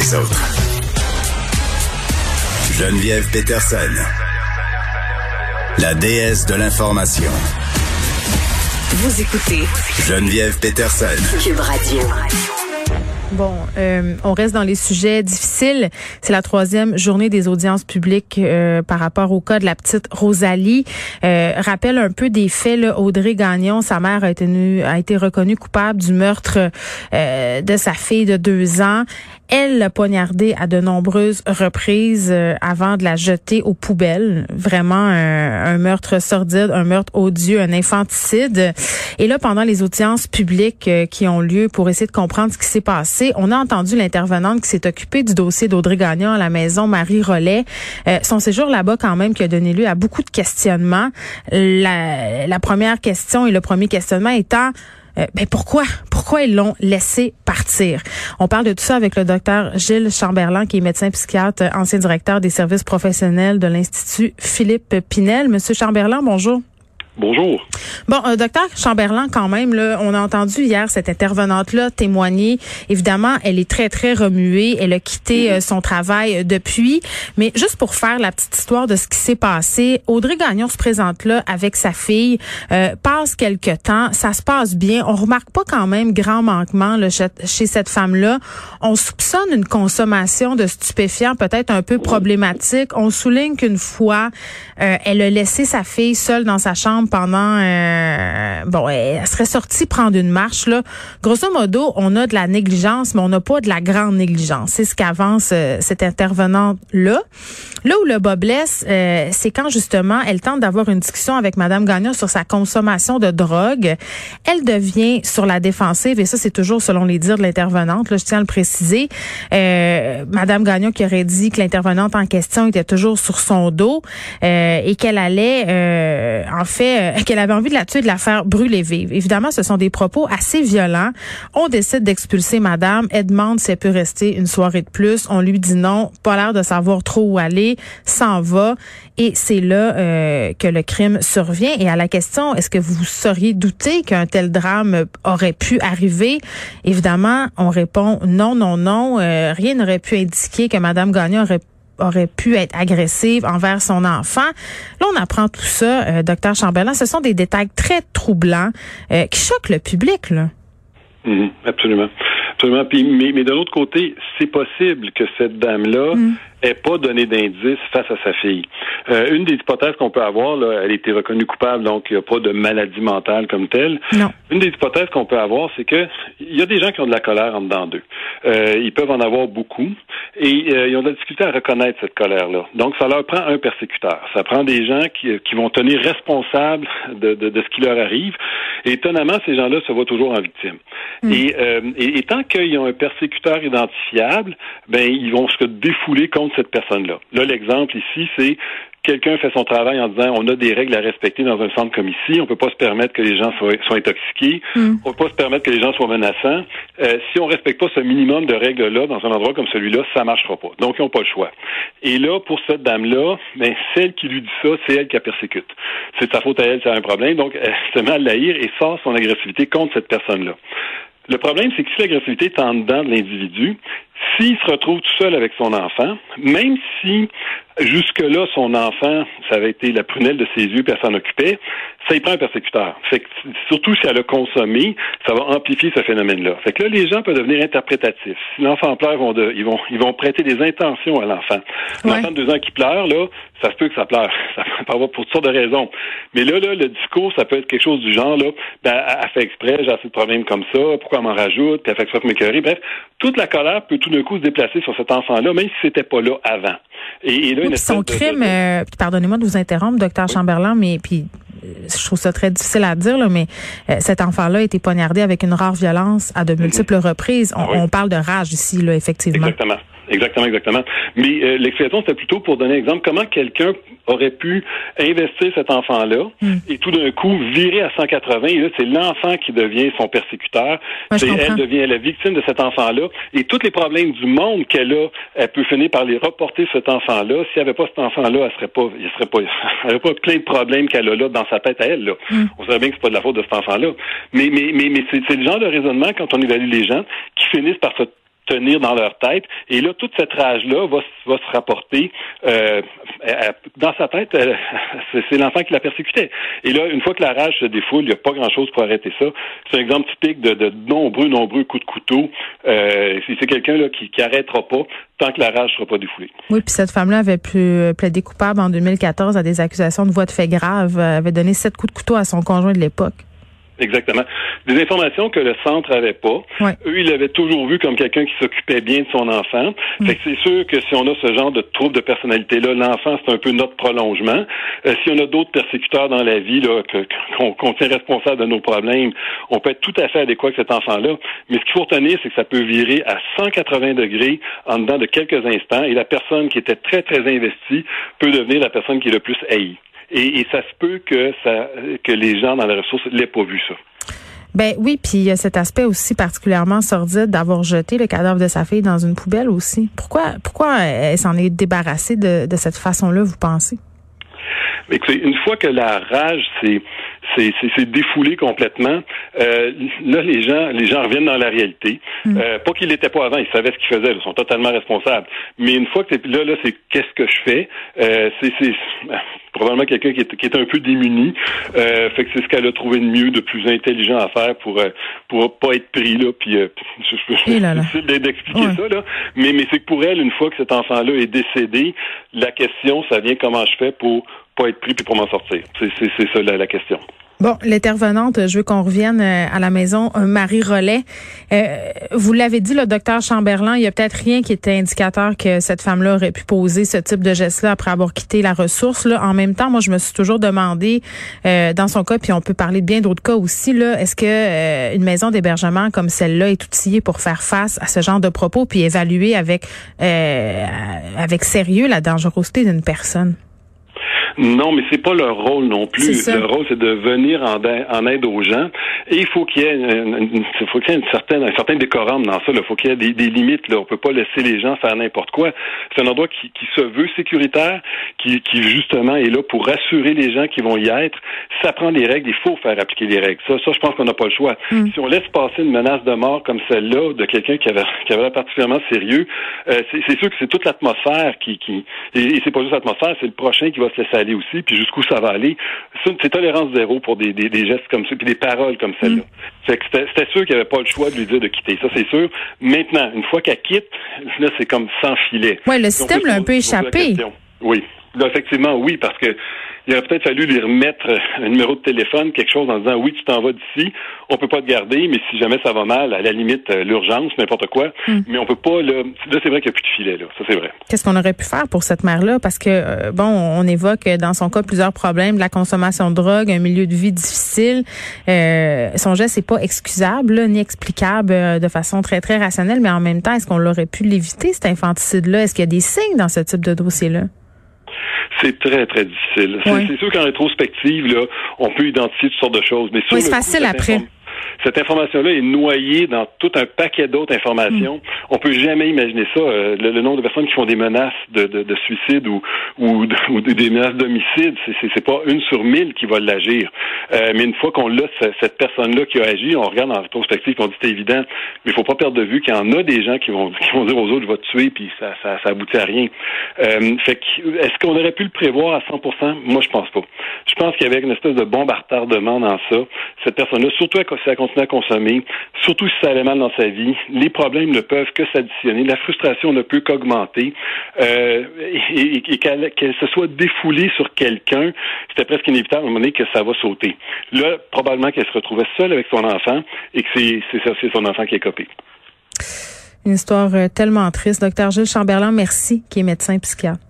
les autres. Geneviève Peterson, la déesse de l'information. Vous écoutez Geneviève Peterson. Cube Radio. Bon, euh, on reste dans les sujets difficiles. C'est la troisième journée des audiences publiques euh, par rapport au cas de la petite Rosalie. Euh, rappelle un peu des faits. Là, Audrey Gagnon, sa mère a été, a été reconnue coupable du meurtre euh, de sa fille de deux ans. Elle l'a poignardée à de nombreuses reprises euh, avant de la jeter aux poubelles. Vraiment un, meurtre sordide, un meurtre odieux, un infanticide. Et là, pendant les audiences publiques euh, qui ont lieu pour essayer de comprendre ce qui s'est passé, on a entendu l'intervenante qui s'est occupée du dossier d'Audrey Gagnon à la maison, Marie Rollet. Euh, son séjour là-bas, quand même, qui a donné lieu à beaucoup de questionnements. La, la première question et le premier questionnement étant euh, ben pourquoi? Pourquoi ils l'ont laissé partir? On parle de tout ça avec le docteur Gilles Chamberlain qui est médecin psychiatre, ancien directeur des services professionnels de l'Institut Philippe Pinel. Monsieur Chamberlain, bonjour. Bonjour. Bon, euh, docteur Chamberlain, quand même, là, on a entendu hier cette intervenante-là témoigner. Évidemment, elle est très, très remuée. Elle a quitté euh, son travail euh, depuis. Mais juste pour faire la petite histoire de ce qui s'est passé, Audrey Gagnon se présente là avec sa fille, euh, passe quelque temps, ça se passe bien. On remarque pas quand même grand manquement là, chez, chez cette femme-là. On soupçonne une consommation de stupéfiants peut-être un peu problématique. On souligne qu'une fois, elle a laissé sa fille seule dans sa chambre pendant euh, bon, elle serait sortie prendre une marche là. Grosso modo, on a de la négligence, mais on n'a pas de la grande négligence. C'est ce qu'avance euh, cette intervenante là. Là où le bas blesse, euh, c'est quand justement elle tente d'avoir une discussion avec Madame Gagnon sur sa consommation de drogue. Elle devient sur la défensive et ça c'est toujours selon les dires de l'intervenante. Là, je tiens à le préciser. Euh, Madame Gagnon qui aurait dit que l'intervenante en question était toujours sur son dos euh, et qu'elle allait euh, en fait qu'elle avait envie de la tuer, de la faire brûler vive. Évidemment, ce sont des propos assez violents. On décide d'expulser Madame. Elle demande si elle peut rester une soirée de plus. On lui dit non, pas l'air de savoir trop où aller, s'en va. Et c'est là euh, que le crime survient. Et à la question, est-ce que vous seriez douté qu'un tel drame aurait pu arriver? Évidemment, on répond non, non, non. Euh, rien n'aurait pu indiquer que Madame Gagnon aurait aurait pu être agressive envers son enfant. Là, on apprend tout ça, euh, docteur Chambellan. Ce sont des détails très troublants euh, qui choquent le public. Là. Mmh, absolument. Absolument. Puis, mais, mais de l'autre côté, c'est possible que cette dame-là mmh ait pas donné d'indice face à sa fille. Euh, une des hypothèses qu'on peut avoir, là, elle a été reconnue coupable, donc il n'y a pas de maladie mentale comme telle. Non. Une des hypothèses qu'on peut avoir, c'est que il y a des gens qui ont de la colère en dedans d'eux. Euh, ils peuvent en avoir beaucoup et euh, ils ont de la difficulté à reconnaître cette colère-là. Donc, ça leur prend un persécuteur. Ça prend des gens qui, qui vont tenir responsables de, de, de ce qui leur arrive. Et étonnamment, ces gens-là se voient toujours en victime. Mm. Et, euh, et, et, tant qu'ils ont un persécuteur identifiable, ben ils vont se défouler contre cette personne-là. Là, l'exemple ici, c'est quelqu'un fait son travail en disant on a des règles à respecter dans un centre comme ici, on peut pas se permettre que les gens soient, soient intoxiqués, mm. on peut pas se permettre que les gens soient menaçants. Euh, si on respecte pas ce minimum de règles-là dans un endroit comme celui-là, ça marchera pas. Donc ils n'ont pas le choix. Et là, pour cette dame-là, ben celle qui lui dit ça, c'est elle qui la persécute. C'est de sa faute à elle, c'est un problème. Donc elle se met à l'haïr et sort son agressivité contre cette personne-là. Le problème, c'est que si l'agressivité est en dedans de l'individu, s'il se retrouve tout seul avec son enfant, même si jusque-là, son enfant, ça avait été la prunelle de ses yeux, puis elle s'en occupait, ça y prend un persécuteur. Fait que, surtout si elle a consommé, ça va amplifier ce phénomène-là. Fait que là, les gens peuvent devenir interprétatifs. Si l'enfant pleure, ils vont, de, ils vont, ils vont prêter des intentions à l'enfant. Ouais. L'enfant de deux ans qui pleure, là, ça se peut que ça pleure. Ça peut avoir pour toutes sortes de raisons. Mais là, là, le discours, ça peut être quelque chose du genre, là, ben, elle fait exprès, j'ai assez de problèmes comme ça, pourquoi elle m'en rajoute, puis elle fait exprès pour m'écœurer. Bref, toute la colère peut tout d'un coup se déplacer sur cet enfant-là, même si c'était pas là avant. Et, et là, oui, son crime, de... euh, pardonnez-moi de vous interrompre, docteur oui. Chamberlain, mais puis je trouve ça très difficile à dire, là, mais euh, cet enfant-là a été poignardé avec une rare violence à de multiples mm -hmm. reprises. On, oui. on, parle de rage ici, là, effectivement. Exactement. Exactement, exactement. Mais euh, l'explication, c'était plutôt pour donner un exemple comment quelqu'un aurait pu investir cet enfant-là mm. et tout d'un coup virer à 180. Et là, c'est l'enfant qui devient son persécuteur. Ouais, elle devient la victime de cet enfant-là. Et tous les problèmes du monde qu'elle a, elle peut finir par les reporter cet enfant-là. S'il n'y avait pas cet enfant-là, elle serait pas, il serait pas, elle aurait pas plein de problèmes qu'elle a là dans sa tête à elle. Là. Mm. On savait bien que c'est pas de la faute de cet enfant-là. Mais, mais, mais, mais c'est le genre de raisonnement quand on évalue les gens qui finissent par se tenir dans leur tête. Et là, toute cette rage-là va, va se rapporter euh, dans sa tête. c'est l'enfant qui la persécutait. Et là, une fois que la rage se défoule, il n'y a pas grand-chose pour arrêter ça. C'est un exemple typique de, de nombreux, nombreux coups de couteau. Euh, c'est quelqu'un là qui, qui arrêtera pas tant que la rage ne sera pas défoulée. Oui, puis cette femme-là avait pu plaider coupable en 2014 à des accusations de voie de fait grave, avait donné sept coups de couteau à son conjoint de l'époque. Exactement. Des informations que le centre avait pas. Eux, ils l'avaient toujours vu comme quelqu'un qui s'occupait bien de son enfant. Mm. Fait que c'est sûr que si on a ce genre de trouble de personnalité-là, l'enfant, c'est un peu notre prolongement. Euh, si on a d'autres persécuteurs dans la vie, là, qu'on tient responsable de nos problèmes, on peut être tout à fait adéquat avec cet enfant-là. Mais ce qu'il faut retenir, c'est que ça peut virer à 180 degrés en dedans de quelques instants et la personne qui était très, très investie peut devenir la personne qui est le plus haïe. Et, ça se peut que ça que les gens dans les ressources l'aient pas vu ça. Ben oui, puis il y a cet aspect aussi particulièrement sordide d'avoir jeté le cadavre de sa fille dans une poubelle aussi. Pourquoi pourquoi elle s'en est débarrassée de, de cette façon-là, vous pensez? Mais une fois que la rage s'est c'est défoulé complètement. Euh, là, les gens, les gens reviennent dans la réalité. Mm. Euh, pas qu'ils l'étaient pas avant, ils savaient ce qu'ils faisaient, ils sont totalement responsables. Mais une fois que t'es là, là, c'est qu'est-ce que je fais? Euh, C'est probablement quelqu'un qui est, qui est un peu démuni. Euh, fait que c'est ce qu'elle a trouvé de mieux, de plus intelligent à faire pour euh, pour pas être pris là. Puis euh, difficile d'expliquer ça là. Mais mais c'est que pour elle, une fois que cet enfant-là est décédé, la question, ça vient comment je fais pour être pris puis pour m'en sortir. C'est ça la question. Bon, l'intervenante, je veux qu'on revienne euh, à la maison. Euh, Marie Rollet, euh, vous l'avez dit, le docteur Chamberlain, il y a peut-être rien qui était indicateur que cette femme-là aurait pu poser ce type de geste-là après avoir quitté la ressource. Là. En même temps, moi, je me suis toujours demandé, dans son cas, puis on peut parler de bien d'autres cas aussi, là, est-ce que une maison d'hébergement comme celle-là est outillée pour faire face à ce genre de propos puis évaluer avec avec sérieux la dangerosité d'une personne? Non, mais c'est pas leur rôle non plus. Leur rôle, c'est de venir en, aide aux gens. Et il faut qu'il y ait, une, faut qu'il y ait une certaine, un certain décorum dans ça. Il faut qu'il y ait des, des, limites. Là. On peut pas laisser les gens faire n'importe quoi. C'est un endroit qui, qui, se veut sécuritaire, qui, qui justement est là pour rassurer les gens qui vont y être. Ça prend des règles, il faut faire appliquer les règles. Ça, ça je pense qu'on n'a pas le choix. Mm. Si on laisse passer une menace de mort comme celle-là de quelqu'un qui avait, qui avait l'air particulièrement sérieux, euh, c'est sûr que c'est toute l'atmosphère qui, qui et, c'est pas juste l'atmosphère, c'est le prochain qui va se laisser aller aussi, puis jusqu'où ça va aller. C'est tolérance zéro pour des, des, gestes comme ça, puis des paroles comme celle-là. Mm. c'était sûr qu'il n'y avait pas le choix de lui dire de quitter. Ça, c'est sûr. Maintenant, une fois qu'elle quitte, là, c'est comme sans filet. Oui, le système l'a un peu échappé. Oui. Là, effectivement, oui, parce que il aurait peut-être fallu lui remettre un numéro de téléphone, quelque chose en disant oui, tu t'en vas d'ici, on peut pas te garder, mais si jamais ça va mal, à la limite, euh, l'urgence, n'importe quoi, hmm. mais on peut pas, là, là c'est vrai qu'il n'y a plus de filet, là, ça c'est vrai. Qu'est-ce qu'on aurait pu faire pour cette mère-là? Parce que, euh, bon, on évoque dans son cas plusieurs problèmes, la consommation de drogue, un milieu de vie difficile, euh, son geste n'est pas excusable, ni explicable de façon très, très rationnelle, mais en même temps, est-ce qu'on l'aurait pu l'éviter, cet infanticide-là? Est-ce qu'il y a des signes dans ce type de dossier-là? C'est très, très difficile. C'est sûr qu'en rétrospective, là, on peut identifier toutes sortes de choses. Mais c'est facile après cette information-là est noyée dans tout un paquet d'autres informations. Mm. On peut jamais imaginer ça. Euh, le, nombre de personnes qui font des menaces de, de, de suicide ou, ou, ou, des menaces d'homicide, c'est pas une sur mille qui va l'agir. Euh, mais une fois qu'on l'a, cette personne-là qui a agi, on regarde en rétrospective, on dit c'est évident, mais il faut pas perdre de vue qu'il y en a des gens qui vont, qui vont dire aux autres je vais te tuer, puis ça, ça, ça aboutit à rien. Euh, fait que, est-ce qu'on aurait pu le prévoir à 100 Moi, je pense pas. Je pense qu'il y avait une espèce de bombe à retardement dans ça. Cette personne-là, surtout à ça continuer à consommer, surtout si ça allait mal dans sa vie. Les problèmes ne peuvent que s'additionner. La frustration ne peut qu'augmenter. Euh, et, qu'elle se soit défoulée sur quelqu'un, c'était presque inévitable à un moment donné que ça va sauter. Là, probablement qu'elle se retrouvait seule avec son enfant et que c'est son enfant qui est copé. Une histoire euh, tellement triste. Docteur Gilles Chamberlain, merci, qui est médecin psychiatre.